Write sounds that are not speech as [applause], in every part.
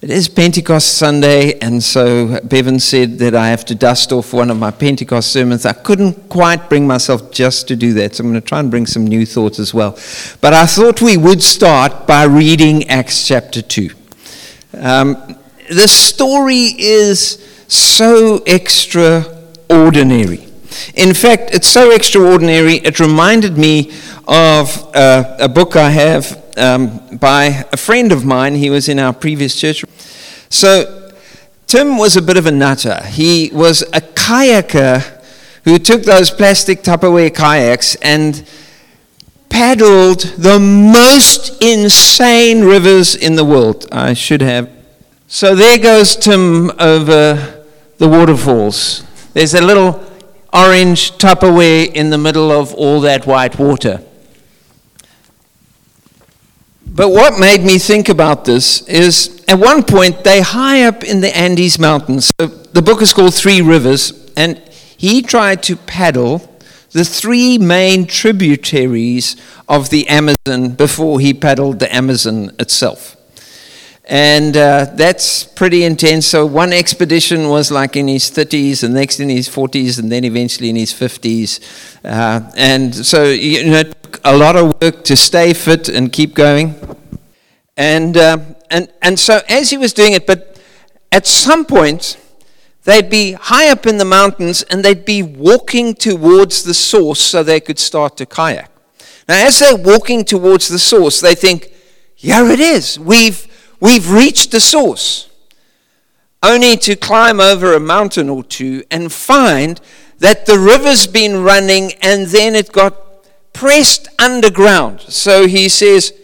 It is Pentecost Sunday, and so Bevan said that I have to dust off one of my Pentecost sermons. I couldn't quite bring myself just to do that, so I'm going to try and bring some new thoughts as well. But I thought we would start by reading Acts chapter 2. Um, the story is so extraordinary. In fact, it's so extraordinary, it reminded me of uh, a book I have um, by a friend of mine. He was in our previous church. So, Tim was a bit of a nutter. He was a kayaker who took those plastic Tupperware kayaks and paddled the most insane rivers in the world. I should have. So there goes Tim over the waterfalls. There's a little orange Tupperware in the middle of all that white water. But what made me think about this is at one point they high up in the Andes Mountains. So the book is called Three Rivers, and he tried to paddle the three main tributaries of the Amazon before he paddled the Amazon itself. And uh, that's pretty intense. So, one expedition was like in his 30s, and next in his 40s, and then eventually in his 50s. Uh, and so, you know, a lot of work to stay fit and keep going. And, uh, and, and so, as he was doing it, but at some point, they'd be high up in the mountains and they'd be walking towards the source so they could start to kayak. Now, as they're walking towards the source, they think, here it is. We've We've reached the source, only to climb over a mountain or two and find that the river's been running and then it got pressed underground. So he says,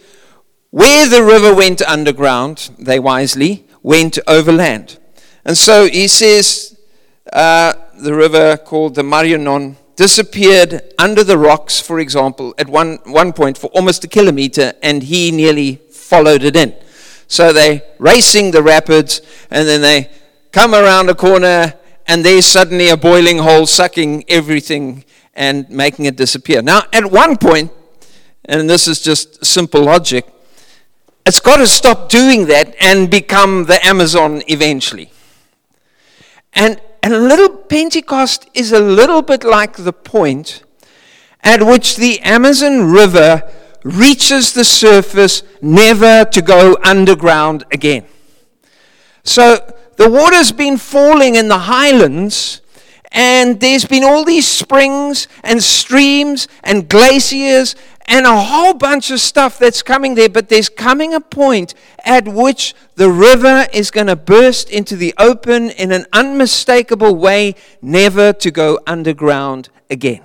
where the river went underground, they wisely went overland. And so he says, uh, the river called the Marañón disappeared under the rocks, for example, at one, one point for almost a kilometer, and he nearly followed it in. So they racing the rapids, and then they come around a corner, and there's suddenly a boiling hole sucking everything and making it disappear. Now, at one point, and this is just simple logic, it's got to stop doing that and become the Amazon eventually. And, and a little Pentecost is a little bit like the point at which the Amazon River reaches the surface, never to go underground again. So the water's been falling in the highlands, and there's been all these springs and streams and glaciers and a whole bunch of stuff that's coming there, but there's coming a point at which the river is going to burst into the open in an unmistakable way, never to go underground again.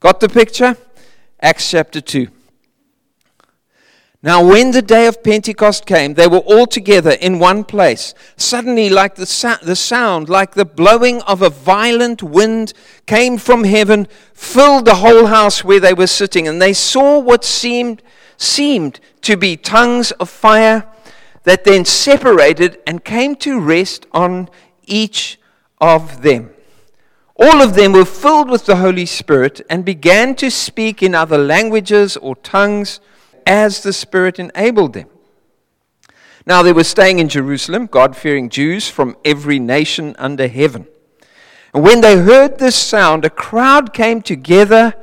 Got the picture? Acts chapter 2. Now, when the day of Pentecost came, they were all together in one place. Suddenly, like the, the sound, like the blowing of a violent wind, came from heaven, filled the whole house where they were sitting, and they saw what seemed, seemed to be tongues of fire that then separated and came to rest on each of them. All of them were filled with the Holy Spirit and began to speak in other languages or tongues as the Spirit enabled them. Now they were staying in Jerusalem, God fearing Jews from every nation under heaven. And when they heard this sound, a crowd came together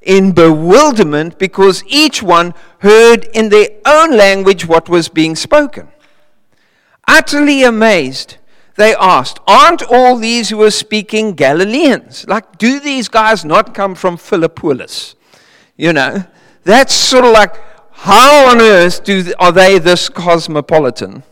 in bewilderment because each one heard in their own language what was being spoken. Utterly amazed, they asked, Aren't all these who are speaking Galileans? Like, do these guys not come from Philippopolis? You know, that's sort of like, how on earth do, are they this cosmopolitan?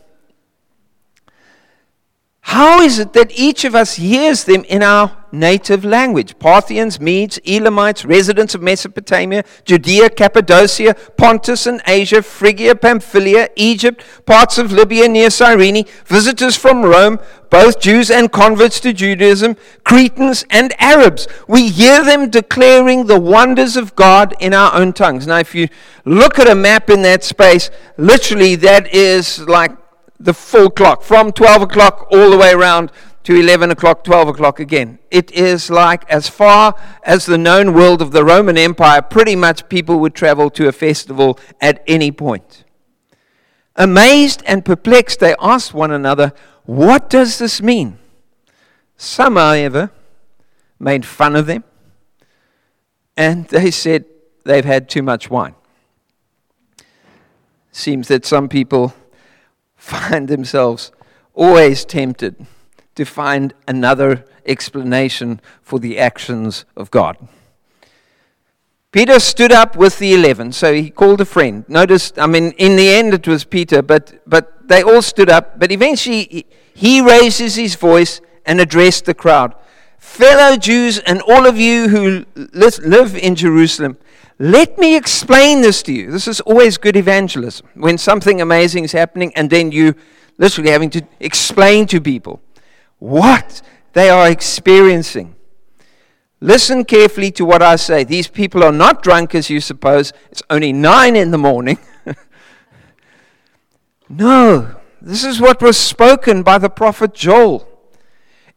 How is it that each of us hears them in our native language? Parthians, Medes, Elamites, residents of Mesopotamia, Judea, Cappadocia, Pontus and Asia, Phrygia, Pamphylia, Egypt, parts of Libya near Cyrene, visitors from Rome, both Jews and converts to Judaism, Cretans and Arabs. We hear them declaring the wonders of God in our own tongues. Now, if you look at a map in that space, literally that is like the full clock from 12 o'clock all the way around to 11 o'clock, 12 o'clock again. It is like as far as the known world of the Roman Empire, pretty much people would travel to a festival at any point. Amazed and perplexed, they asked one another, What does this mean? Some, however, made fun of them, and they said they've had too much wine. Seems that some people find themselves always tempted to find another explanation for the actions of God. Peter stood up with the eleven, so he called a friend. Notice, I mean, in the end it was Peter, but, but they all stood up. But eventually he raises his voice and addressed the crowd. Fellow Jews and all of you who live in Jerusalem, let me explain this to you. This is always good evangelism. When something amazing is happening and then you literally having to explain to people what they are experiencing. Listen carefully to what I say. These people are not drunk as you suppose. It's only nine in the morning. [laughs] no, this is what was spoken by the prophet Joel.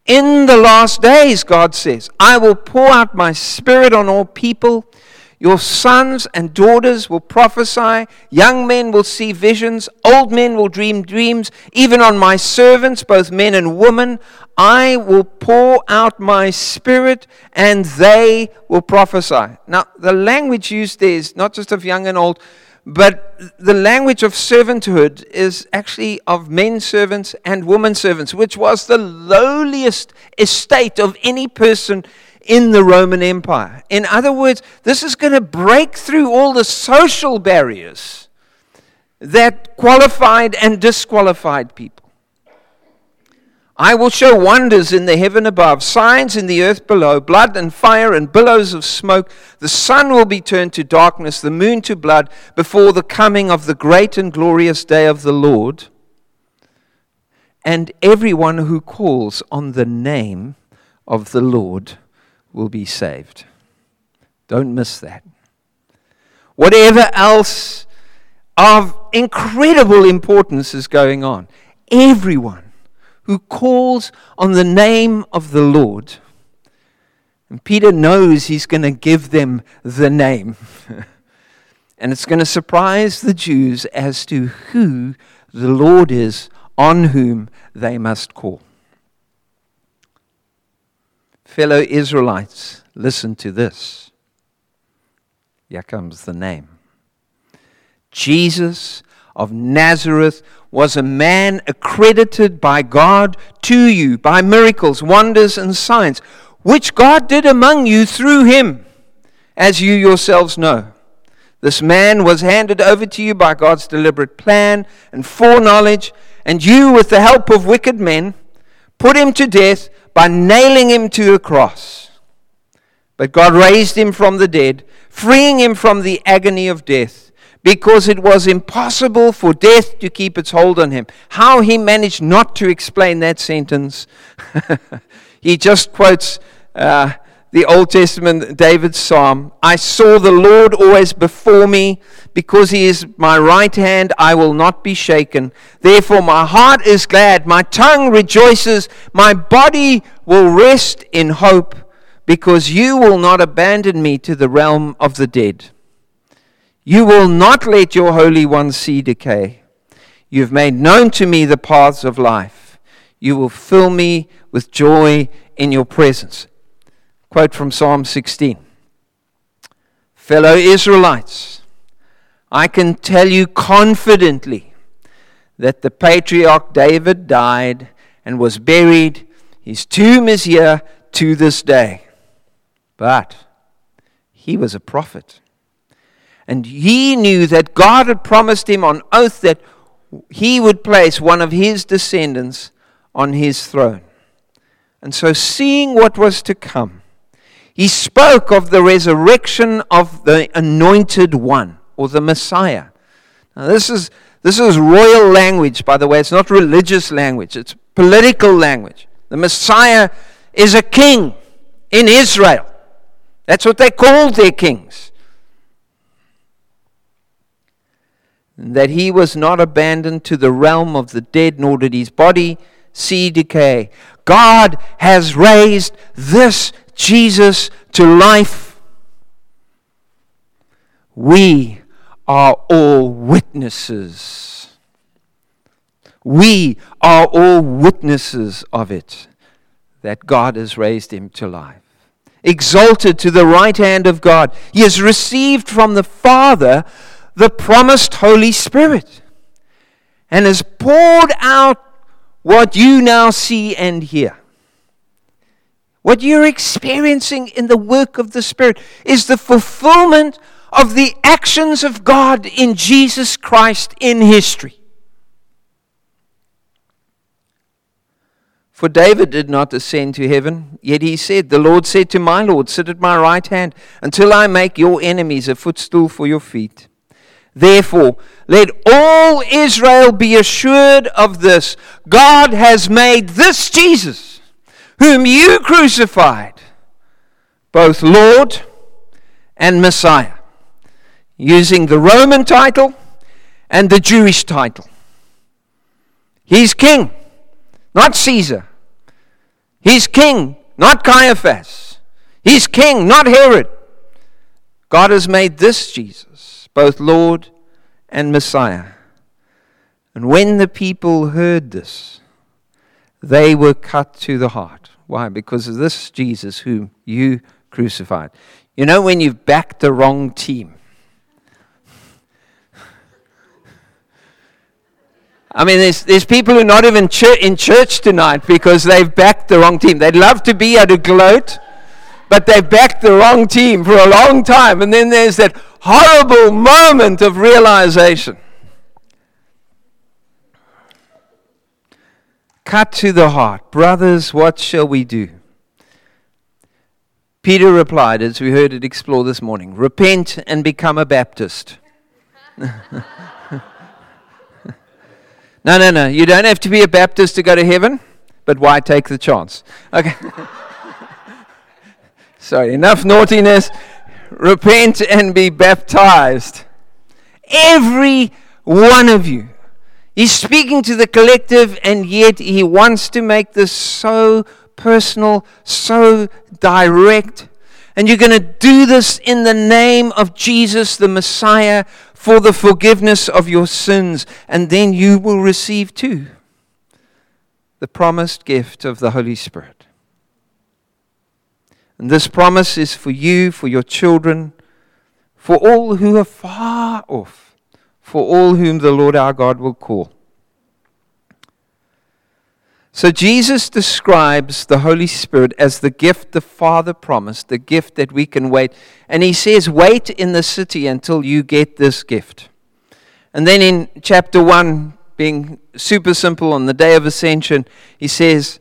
In the last days, God says, I will pour out my spirit on all people. Your sons and daughters will prophesy, young men will see visions, old men will dream dreams, even on my servants, both men and women. I will pour out my spirit and they will prophesy. Now, the language used there is not just of young and old, but the language of servanthood is actually of men servants and women servants, which was the lowliest estate of any person in the Roman Empire. In other words, this is going to break through all the social barriers that qualified and disqualified people. I will show wonders in the heaven above, signs in the earth below, blood and fire and billows of smoke. The sun will be turned to darkness, the moon to blood, before the coming of the great and glorious day of the Lord. And everyone who calls on the name of the Lord will be saved. Don't miss that. Whatever else of incredible importance is going on, everyone who calls on the name of the Lord, and Peter knows he's going to give them the name. [laughs] and it's going to surprise the Jews as to who the Lord is on whom they must call. Fellow Israelites, listen to this. Here comes the name. Jesus of Nazareth was a man accredited by God to you by miracles, wonders, and signs, which God did among you through him, as you yourselves know. This man was handed over to you by God's deliberate plan and foreknowledge, and you, with the help of wicked men, put him to death by nailing him to a cross. But God raised him from the dead, freeing him from the agony of death, because it was impossible for death to keep its hold on him. How he managed not to explain that sentence, [laughs] he just quotes uh, the Old Testament, David's psalm I saw the Lord always before me. Because he is my right hand, I will not be shaken. Therefore, my heart is glad, my tongue rejoices, my body will rest in hope, because you will not abandon me to the realm of the dead. You will not let your Holy One see decay. You've made known to me the paths of life. You will fill me with joy in your presence. Quote from Psalm 16 Fellow Israelites, I can tell you confidently that the patriarch David died and was buried. His tomb is here to this day. But he was a prophet. And he knew that God had promised him on oath that he would place one of his descendants on his throne. And so, seeing what was to come, he spoke of the resurrection of the anointed one or the Messiah. Now, this is, this is royal language, by the way. It's not religious language, it's political language. The Messiah is a king in Israel. That's what they called their kings. that he was not abandoned to the realm of the dead, nor did his body see decay. God has raised this Jesus to life, we are all witnesses. We are all witnesses of it that God has raised him to life. Exalted to the right hand of God, he has received from the Father the promised Holy Spirit and has poured out what you now see and hear. What you're experiencing in the work of the Spirit is the fulfillment of the actions of God in Jesus Christ in history. For David did not ascend to heaven, yet he said, The Lord said to my Lord, Sit at my right hand until I make your enemies a footstool for your feet. Therefore, let all Israel be assured of this God has made this Jesus, whom you crucified, both Lord and Messiah, using the Roman title and the Jewish title. He's king, not Caesar. He's king, not Caiaphas. He's king, not Herod. God has made this Jesus both Lord and Messiah. And when the people heard this, they were cut to the heart. Why? Because of this Jesus whom you crucified. You know, when you've backed the wrong team, I mean, there's, there's people who are not even in church tonight because they've backed the wrong team. They'd love to be at a gloat, but they've backed the wrong team for a long time. And then there's that horrible moment of realization. Cut to the heart. Brothers, what shall we do? Peter replied, as we heard it explore this morning repent and become a Baptist. [laughs] no, no, no. You don't have to be a Baptist to go to heaven, but why take the chance? Okay. [laughs] Sorry, enough naughtiness repent and be baptized. Every one of you. He's speaking to the collective, and yet he wants to make this so personal, so direct. And you're going to do this in the name of Jesus, the Messiah, for the forgiveness of your sins. And then you will receive too the promised gift of the Holy Spirit. And this promise is for you, for your children, for all who are far off, for all whom the Lord our God will call. So Jesus describes the Holy Spirit as the gift the Father promised, the gift that we can wait. And he says, Wait in the city until you get this gift. And then in chapter 1, being super simple on the day of ascension, he says,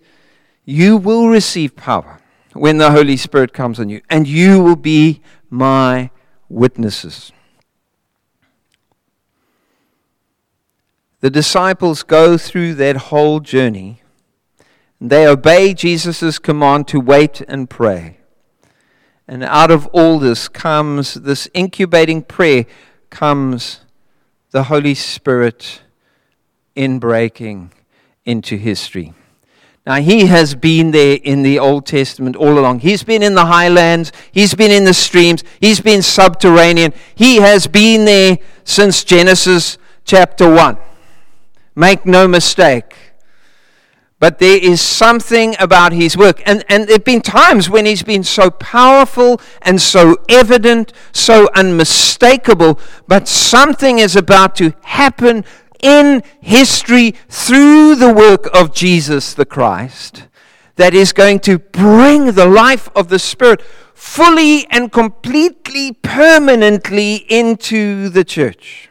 You will receive power when the Holy Spirit comes on you, and you will be my witnesses. The disciples go through that whole journey. They obey Jesus' command to wait and pray. And out of all this comes this incubating prayer, comes the Holy Spirit in breaking into history. Now, he has been there in the Old Testament all along. He's been in the highlands, he's been in the streams, he's been subterranean. He has been there since Genesis chapter 1. Make no mistake. But there is something about his work. And, and there have been times when he's been so powerful and so evident, so unmistakable. But something is about to happen in history through the work of Jesus the Christ that is going to bring the life of the Spirit fully and completely, permanently into the church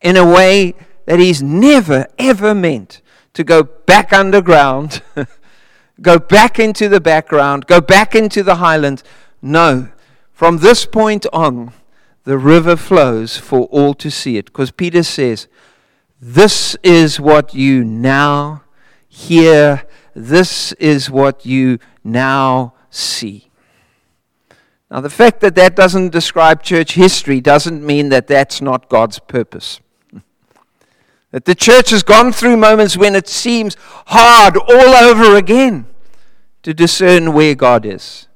in a way that He's never, ever meant to go back underground, [laughs] go back into the background, go back into the highlands. No, from this point on, the river flows for all to see it. Because Peter says, This is what you now hear, this is what you now see. Now, the fact that that doesn't describe church history doesn't mean that that's not God's purpose. That the church has gone through moments when it seems hard all over again to discern where God is.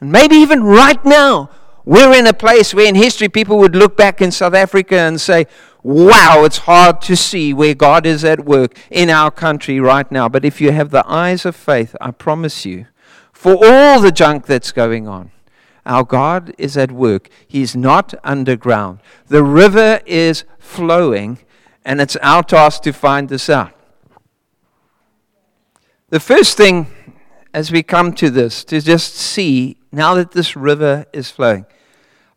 And maybe even right now, we're in a place where in history people would look back in South Africa and say, wow, it's hard to see where God is at work in our country right now. But if you have the eyes of faith, I promise you, for all the junk that's going on, our God is at work. He's not underground. The river is flowing, and it's our task to find this out. The first thing as we come to this, to just see now that this river is flowing,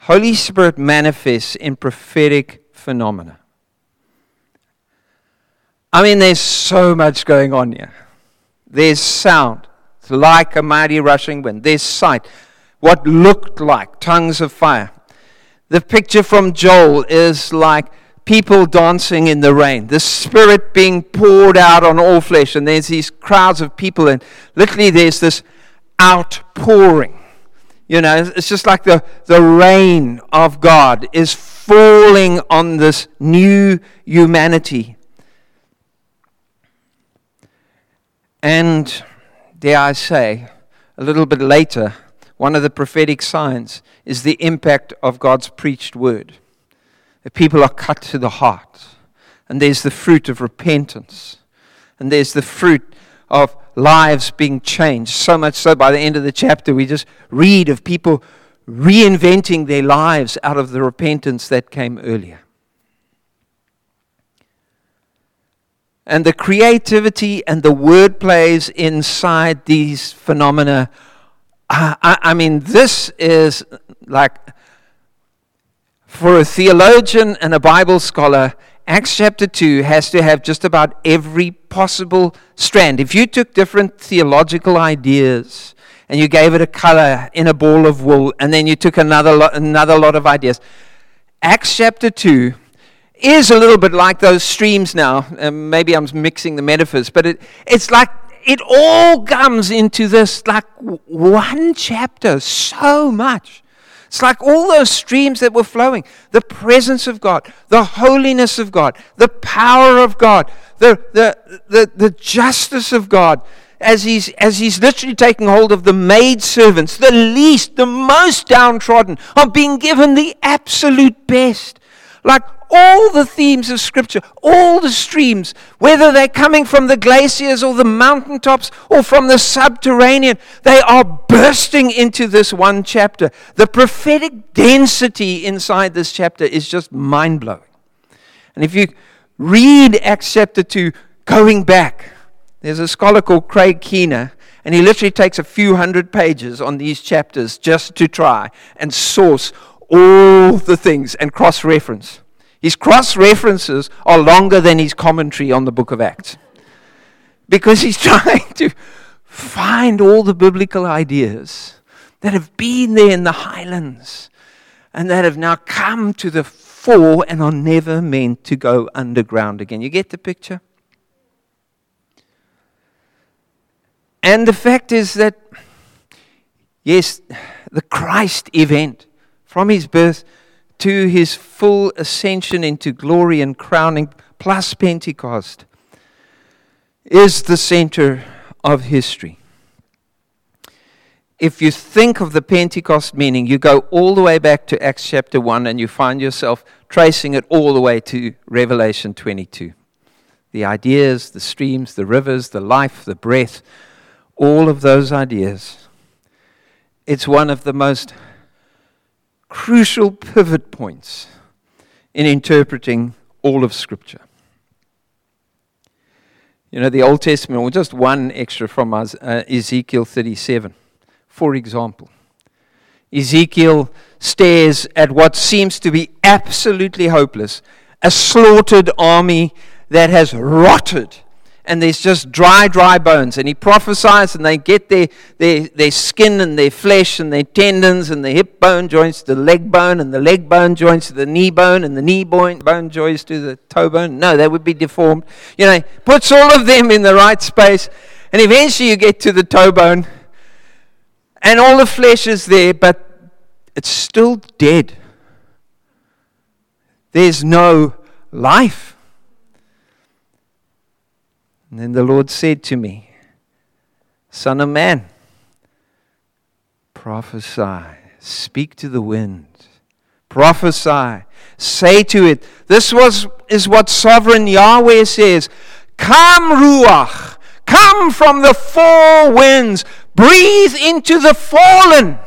Holy Spirit manifests in prophetic phenomena. I mean, there's so much going on here. There's sound, it's like a mighty rushing wind. There's sight, what looked like tongues of fire. The picture from Joel is like people dancing in the rain, the Spirit being poured out on all flesh, and there's these crowds of people, and literally there's this outpouring. You know, it's just like the, the rain of God is falling on this new humanity. And dare I say, a little bit later, one of the prophetic signs is the impact of God's preached word. The people are cut to the heart. And there's the fruit of repentance. And there's the fruit of lives being changed. So much so by the end of the chapter, we just read of people reinventing their lives out of the repentance that came earlier. And the creativity and the word plays inside these phenomena. I, I, I mean, this is like, for a theologian and a Bible scholar, Acts chapter 2 has to have just about every possible strand. If you took different theological ideas and you gave it a color in a ball of wool, and then you took another, lo- another lot of ideas, Acts chapter 2 is a little bit like those streams now. Um, maybe I'm mixing the metaphors, but it, it's like it all comes into this like one chapter so much. It's like all those streams that were flowing the presence of God, the holiness of God, the power of God, the, the, the, the justice of God. As he's, as he's literally taking hold of the maid servants, the least, the most downtrodden, are being given the absolute best. Like all the themes of Scripture, all the streams, whether they're coming from the glaciers or the mountaintops or from the subterranean, they are bursting into this one chapter. The prophetic density inside this chapter is just mind blowing. And if you read Acts chapter 2, going back, there's a scholar called Craig Keener. And he literally takes a few hundred pages on these chapters just to try and source all the things and cross reference. His cross references are longer than his commentary on the book of Acts because he's [laughs] trying to find all the biblical ideas that have been there in the highlands and that have now come to the fore and are never meant to go underground again. You get the picture? And the fact is that, yes, the Christ event from his birth to his full ascension into glory and crowning, plus Pentecost, is the center of history. If you think of the Pentecost meaning, you go all the way back to Acts chapter 1 and you find yourself tracing it all the way to Revelation 22. The ideas, the streams, the rivers, the life, the breath, all of those ideas. It's one of the most crucial pivot points in interpreting all of Scripture. You know, the Old Testament, or just one extra from us, uh, Ezekiel 37, for example. Ezekiel stares at what seems to be absolutely hopeless a slaughtered army that has rotted and there's just dry, dry bones. And he prophesies, and they get their, their, their skin and their flesh and their tendons and the hip bone joints to the leg bone, and the leg bone joints to the knee bone, and the knee bone, bone joints to the toe bone. No, they would be deformed. You know, puts all of them in the right space, and eventually you get to the toe bone, and all the flesh is there, but it's still dead. There's no life. And then the Lord said to me, Son of man, prophesy, speak to the wind, prophesy. Say to it, this was, is what sovereign Yahweh says Come, Ruach, come from the four winds, breathe into the fallen.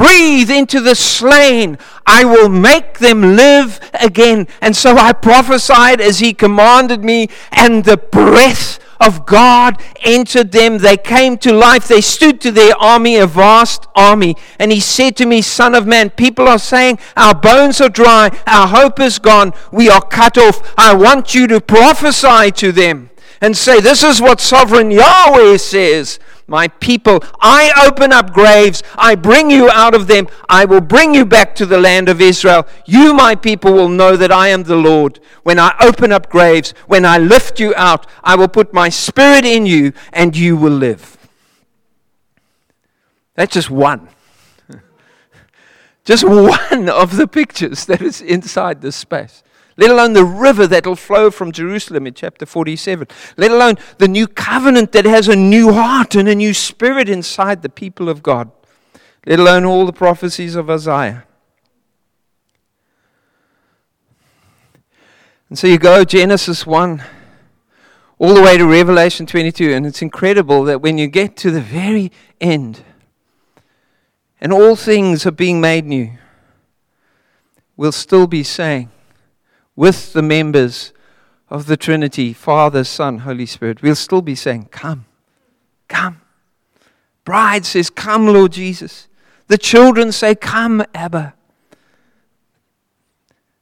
Breathe into the slain. I will make them live again. And so I prophesied as he commanded me, and the breath of God entered them. They came to life. They stood to their army, a vast army. And he said to me, Son of man, people are saying, Our bones are dry, our hope is gone, we are cut off. I want you to prophesy to them and say, This is what sovereign Yahweh says my people. I open up graves. I bring you out of them. I will bring you back to the land of Israel. You, my people, will know that I am the Lord. When I open up graves, when I lift you out, I will put my spirit in you and you will live. That's just one. [laughs] just one of the pictures that is inside this space let alone the river that will flow from Jerusalem in chapter 47, let alone the new covenant that has a new heart and a new spirit inside the people of God, let alone all the prophecies of Isaiah. And so you go Genesis 1 all the way to Revelation 22, and it's incredible that when you get to the very end, and all things are being made new, we'll still be saying, with the members of the Trinity, Father, Son, Holy Spirit, we'll still be saying, Come, come. Bride says, Come, Lord Jesus. The children say, Come, Abba.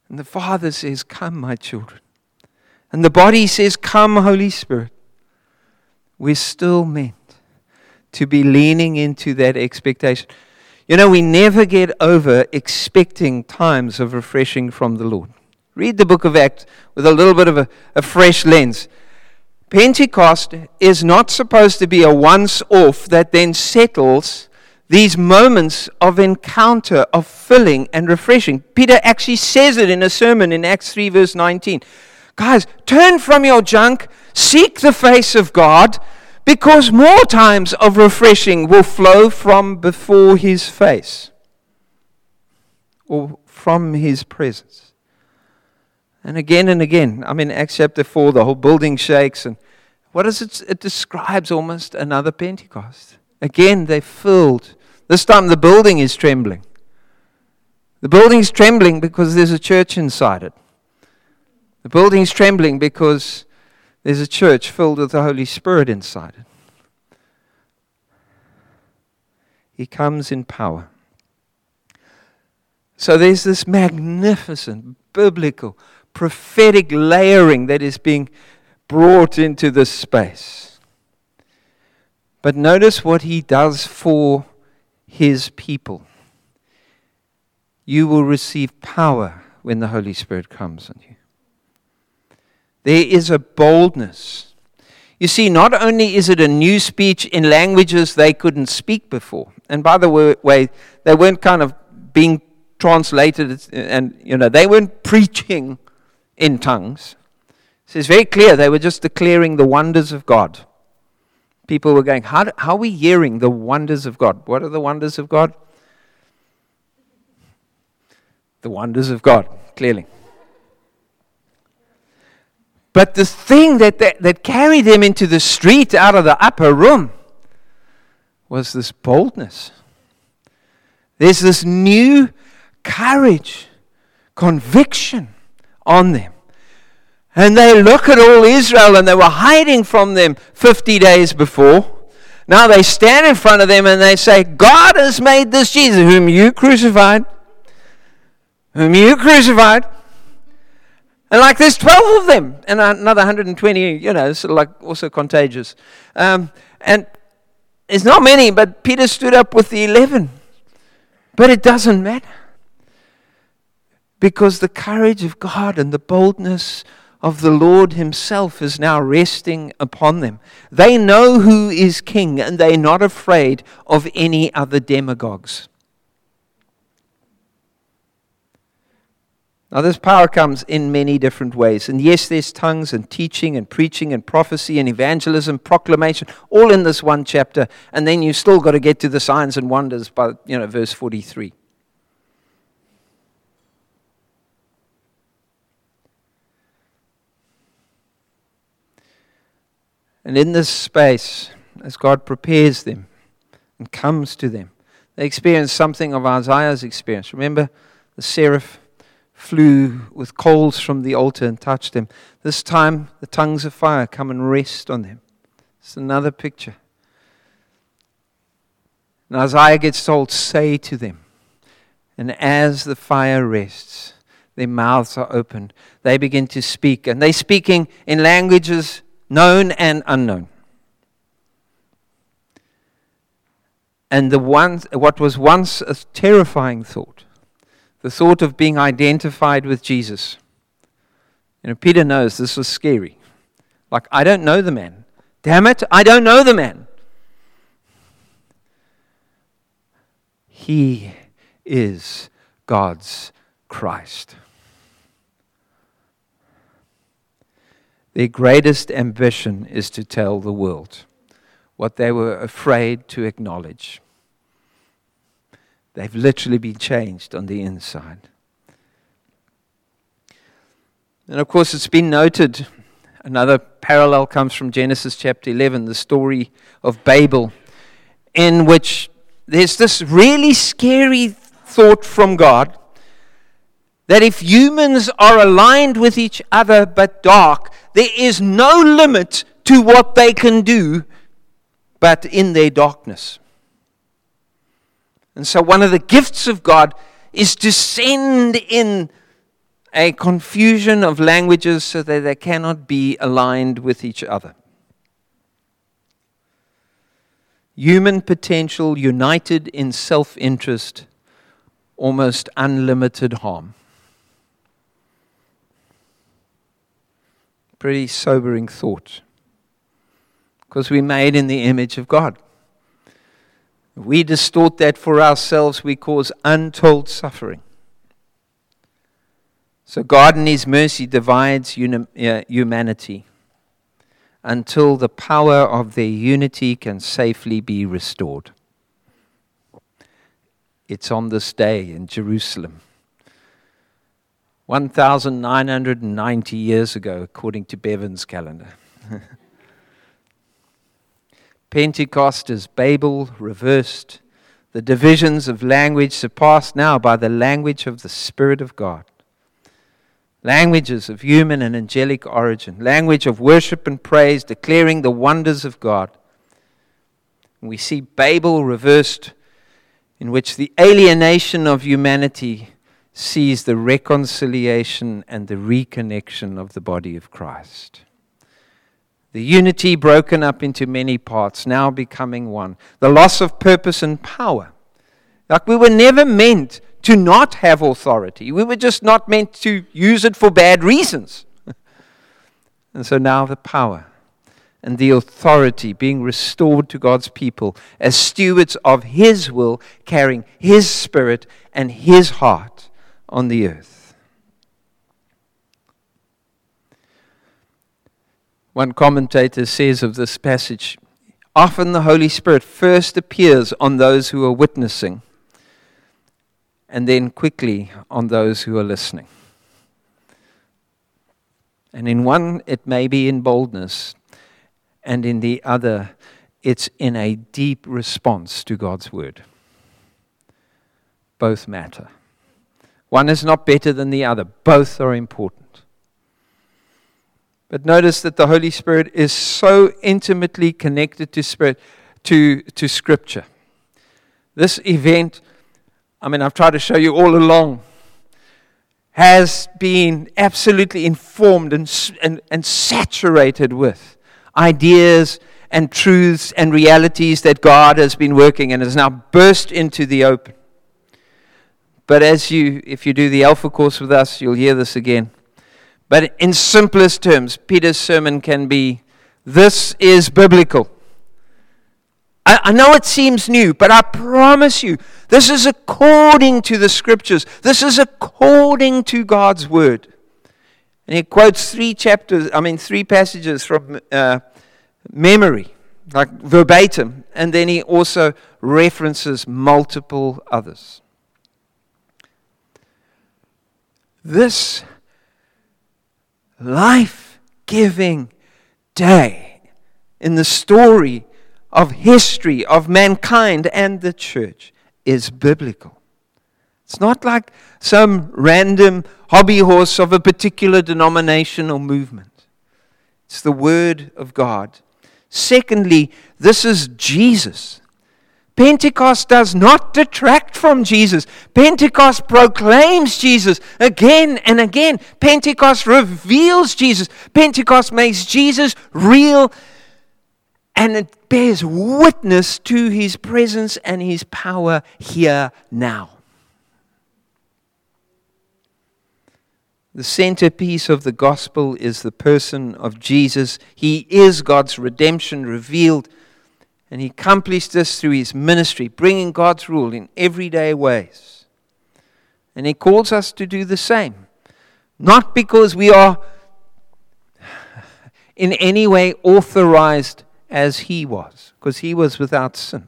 And the Father says, Come, my children. And the body says, Come, Holy Spirit. We're still meant to be leaning into that expectation. You know, we never get over expecting times of refreshing from the Lord. Read the book of Acts with a little bit of a, a fresh lens. Pentecost is not supposed to be a once off that then settles these moments of encounter, of filling and refreshing. Peter actually says it in a sermon in Acts 3, verse 19. Guys, turn from your junk, seek the face of God, because more times of refreshing will flow from before his face or from his presence. And again and again, I mean, Acts chapter 4, the whole building shakes. And what is it? It describes almost another Pentecost. Again, they're filled. This time the building is trembling. The building is trembling because there's a church inside it. The building is trembling because there's a church filled with the Holy Spirit inside it. He comes in power. So there's this magnificent biblical prophetic layering that is being brought into this space. But notice what he does for his people. You will receive power when the Holy Spirit comes on you. There is a boldness. You see, not only is it a new speech in languages they couldn't speak before, and by the way, they weren't kind of being translated, and you know, they weren't preaching in tongues. So it's very clear they were just declaring the wonders of God. People were going, how, how are we hearing the wonders of God? What are the wonders of God? The wonders of God, clearly. But the thing that, that, that carried them into the street out of the upper room was this boldness. There's this new courage, conviction on them. And they look at all Israel, and they were hiding from them 50 days before. Now they stand in front of them and they say, God has made this Jesus, whom you crucified, whom you crucified. And like there's 12 of them, and another 120, you know, sort of like also contagious. Um, and it's not many, but Peter stood up with the 11. But it doesn't matter because the courage of God and the boldness of the Lord Himself is now resting upon them. They know who is king and they're not afraid of any other demagogues. Now, this power comes in many different ways. And yes, there's tongues and teaching and preaching and prophecy and evangelism, proclamation, all in this one chapter. And then you've still got to get to the signs and wonders by, you know, verse 43. And in this space, as God prepares them and comes to them, they experience something of Isaiah's experience. Remember, the seraph flew with coals from the altar and touched them. This time, the tongues of fire come and rest on them. It's another picture. And Isaiah gets told, Say to them. And as the fire rests, their mouths are opened. They begin to speak. And they're speaking in languages known and unknown. And the one, what was once a terrifying thought, the thought of being identified with Jesus. You know, Peter knows this was scary. Like, I don't know the man. Damn it, I don't know the man. He is God's Christ. Their greatest ambition is to tell the world what they were afraid to acknowledge. They've literally been changed on the inside. And of course, it's been noted, another parallel comes from Genesis chapter 11, the story of Babel, in which there's this really scary thought from God that if humans are aligned with each other but dark, there is no limit to what they can do but in their darkness. And so, one of the gifts of God is to send in a confusion of languages so that they cannot be aligned with each other. Human potential united in self interest, almost unlimited harm. Pretty sobering thought because we're made in the image of God. If we distort that for ourselves, we cause untold suffering. So, God, in His mercy, divides uh, humanity until the power of their unity can safely be restored. It's on this day in Jerusalem. 1,990 years ago, according to Bevan's calendar. [laughs] Pentecost is Babel reversed, the divisions of language surpassed now by the language of the Spirit of God. Languages of human and angelic origin, language of worship and praise, declaring the wonders of God. We see Babel reversed, in which the alienation of humanity sees the reconciliation and the reconnection of the body of Christ. The unity broken up into many parts, now becoming one. The loss of purpose and power. Like we were never meant to not have authority. We were just not meant to use it for bad reasons. [laughs] and so now the power and the authority being restored to God's people as stewards of His will, carrying His Spirit and His heart on the earth. One commentator says of this passage often the Holy Spirit first appears on those who are witnessing and then quickly on those who are listening. And in one, it may be in boldness, and in the other, it's in a deep response to God's word. Both matter. One is not better than the other, both are important. But notice that the Holy Spirit is so intimately connected to Spirit to, to Scripture. This event, I mean, I've tried to show you all along, has been absolutely informed and, and, and saturated with ideas and truths and realities that God has been working and has now burst into the open. But as you, if you do the Alpha course with us, you'll hear this again. But in simplest terms, Peter's sermon can be this is biblical. I, I, know it seems new, but I promise you, this is according to the scriptures. This is according to God's word. And he quotes three chapters, I mean, three passages from uh, memory, like verbatim. And then he also references multiple others. This life giving day in the story of history of mankind and the church is biblical. It's not like some random hobby horse of a particular denomination or movement. It's the Word of God. Secondly, this is Jesus. Pentecost does not detract from Jesus. Pentecost proclaims Jesus again and again. Pentecost reveals Jesus. Pentecost makes Jesus real and it bears witness to his presence and his power here now. The centerpiece of the gospel is the person of Jesus. He is God's redemption revealed and he accomplished this through his ministry, bringing God's rule in everyday ways. And he calls us to do the same. Not because we are in any way authorized as he was, because he was without sin,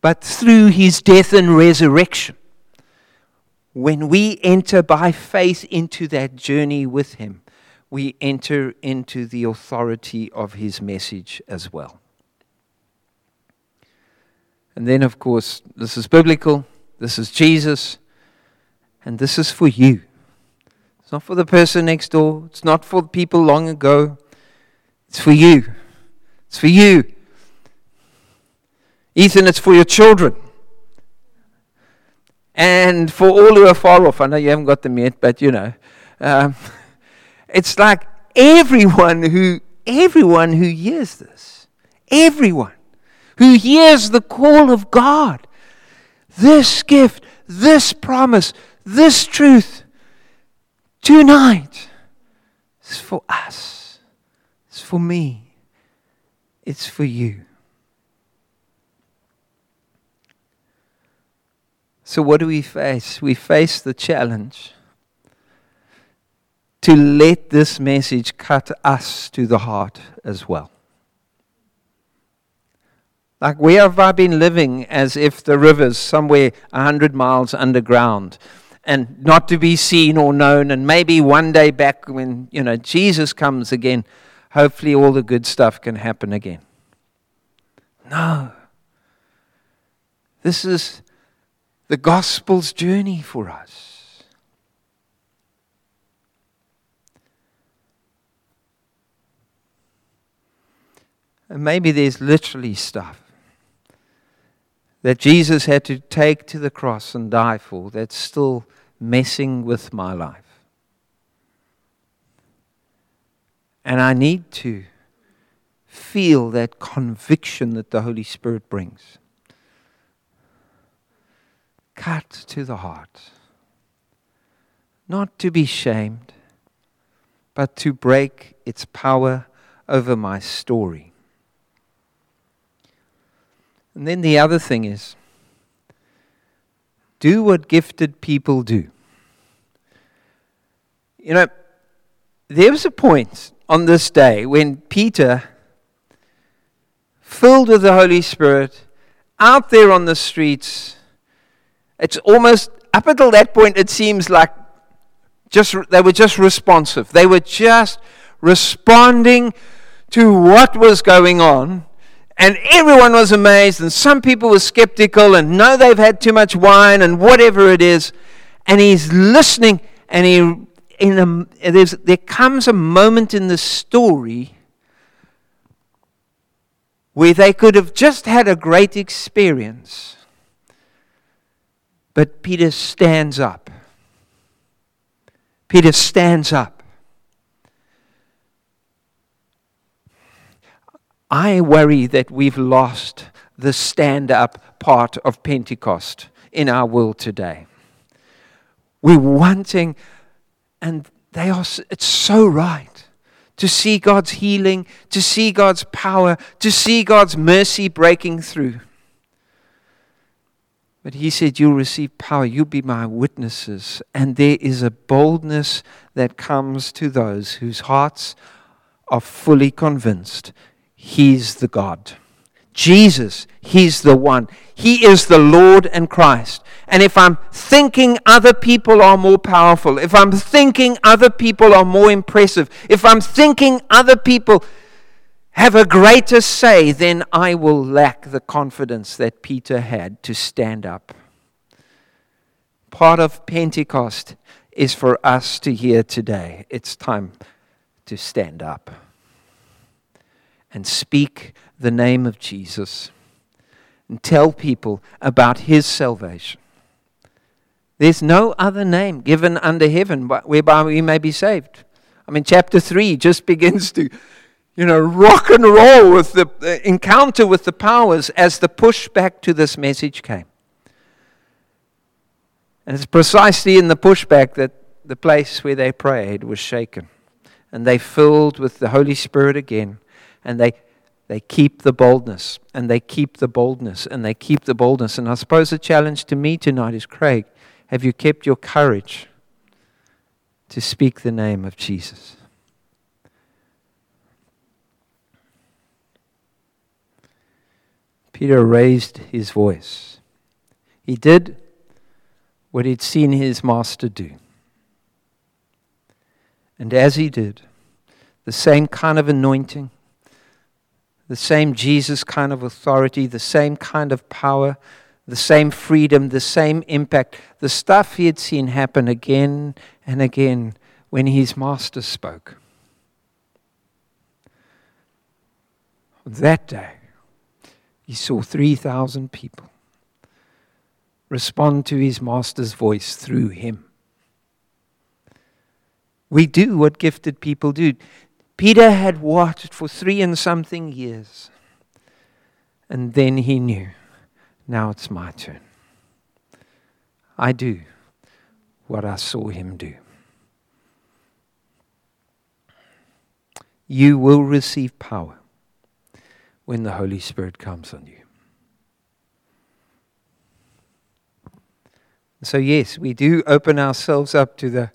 but through his death and resurrection. When we enter by faith into that journey with him, we enter into the authority of his message as well. And then, of course, this is biblical, this is Jesus, and this is for you. It's not for the person next door, it's not for the people long ago, it's for you. It's for you. Ethan, it's for your children. And for all who are far off, I know you haven't got them yet, but you know, um, [laughs] it's like everyone who everyone who hears this, everyone who hears the call of God, this gift, this promise, this truth tonight is for us. It's for me. It's for you. So, what do we face? We face the challenge to let this message cut us to the heart as well. Like, where have I been living as if the river's somewhere a hundred miles underground and not to be seen or known? And maybe one day back when, you know, Jesus comes again, hopefully all the good stuff can happen again. No. This is the gospel's journey for us. And maybe there's literally stuff that Jesus had to take to the cross and die for that's still messing with my life. And I need to feel that conviction that the Holy Spirit brings. Cut to the heart. Not to be shamed, but to break its power over my story. And then the other thing is do what gifted people do. You know, there was a point on this day when Peter, filled with the Holy Spirit, out there on the streets, it's almost up until that point, it seems like just they were just responsive. They were just responding to what was going on and everyone was amazed, and some people were skeptical and know they've had too much wine and whatever it is. And he's listening, and he, in a, there comes a moment in the story where they could have just had a great experience. But Peter stands up. Peter stands up. I worry that we've lost the stand up part of Pentecost in our world today. We're wanting, and they are, it's so right to see God's healing, to see God's power, to see God's mercy breaking through. But he said, You'll receive power, you'll be my witnesses. And there is a boldness that comes to those whose hearts are fully convinced He's the God. Jesus, He's the one. He is the Lord and Christ. And if I'm thinking other people are more powerful, if I'm thinking other people are more impressive, if I'm thinking other people have a greater say, then I will lack the confidence that Peter had to stand up. Part of Pentecost is for us to hear today. It's time to stand up and speak the name of Jesus and tell people about his salvation. There's no other name given under heaven whereby we may be saved. I mean, chapter 3 just [laughs] begins to you know, rock and roll with the encounter with the powers as the pushback to this message came. And it's precisely in the pushback that the place where they prayed was shaken. And they filled with the Holy Spirit again. And they, they keep the boldness. And they keep the boldness. And they keep the boldness. And I suppose the challenge to me tonight is Craig, have you kept your courage to speak the name of Jesus? Peter raised his voice. He did what he'd seen his master do. And as he did, the same kind of anointing, the same Jesus kind of authority, the same kind of power, the same freedom, the same impact, the stuff he had seen happen again and again when his master spoke. That day, he saw 3,000 people respond to his master's voice through him. We do what gifted people do. Peter had watched for three and something years. And then he knew, now it's my turn. I do what I saw him do. You will receive power when the Holy Spirit comes on you. So, yes, we do open ourselves up to the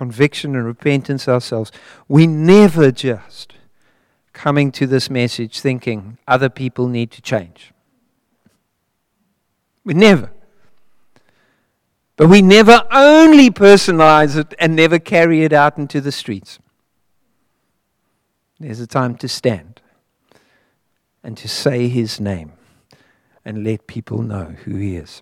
conviction and repentance ourselves. We never just coming to this message thinking other people need to change. We never. But we never only personalize it and never carry it out into the streets. There's a time to stand and to say his name and let people know who he is.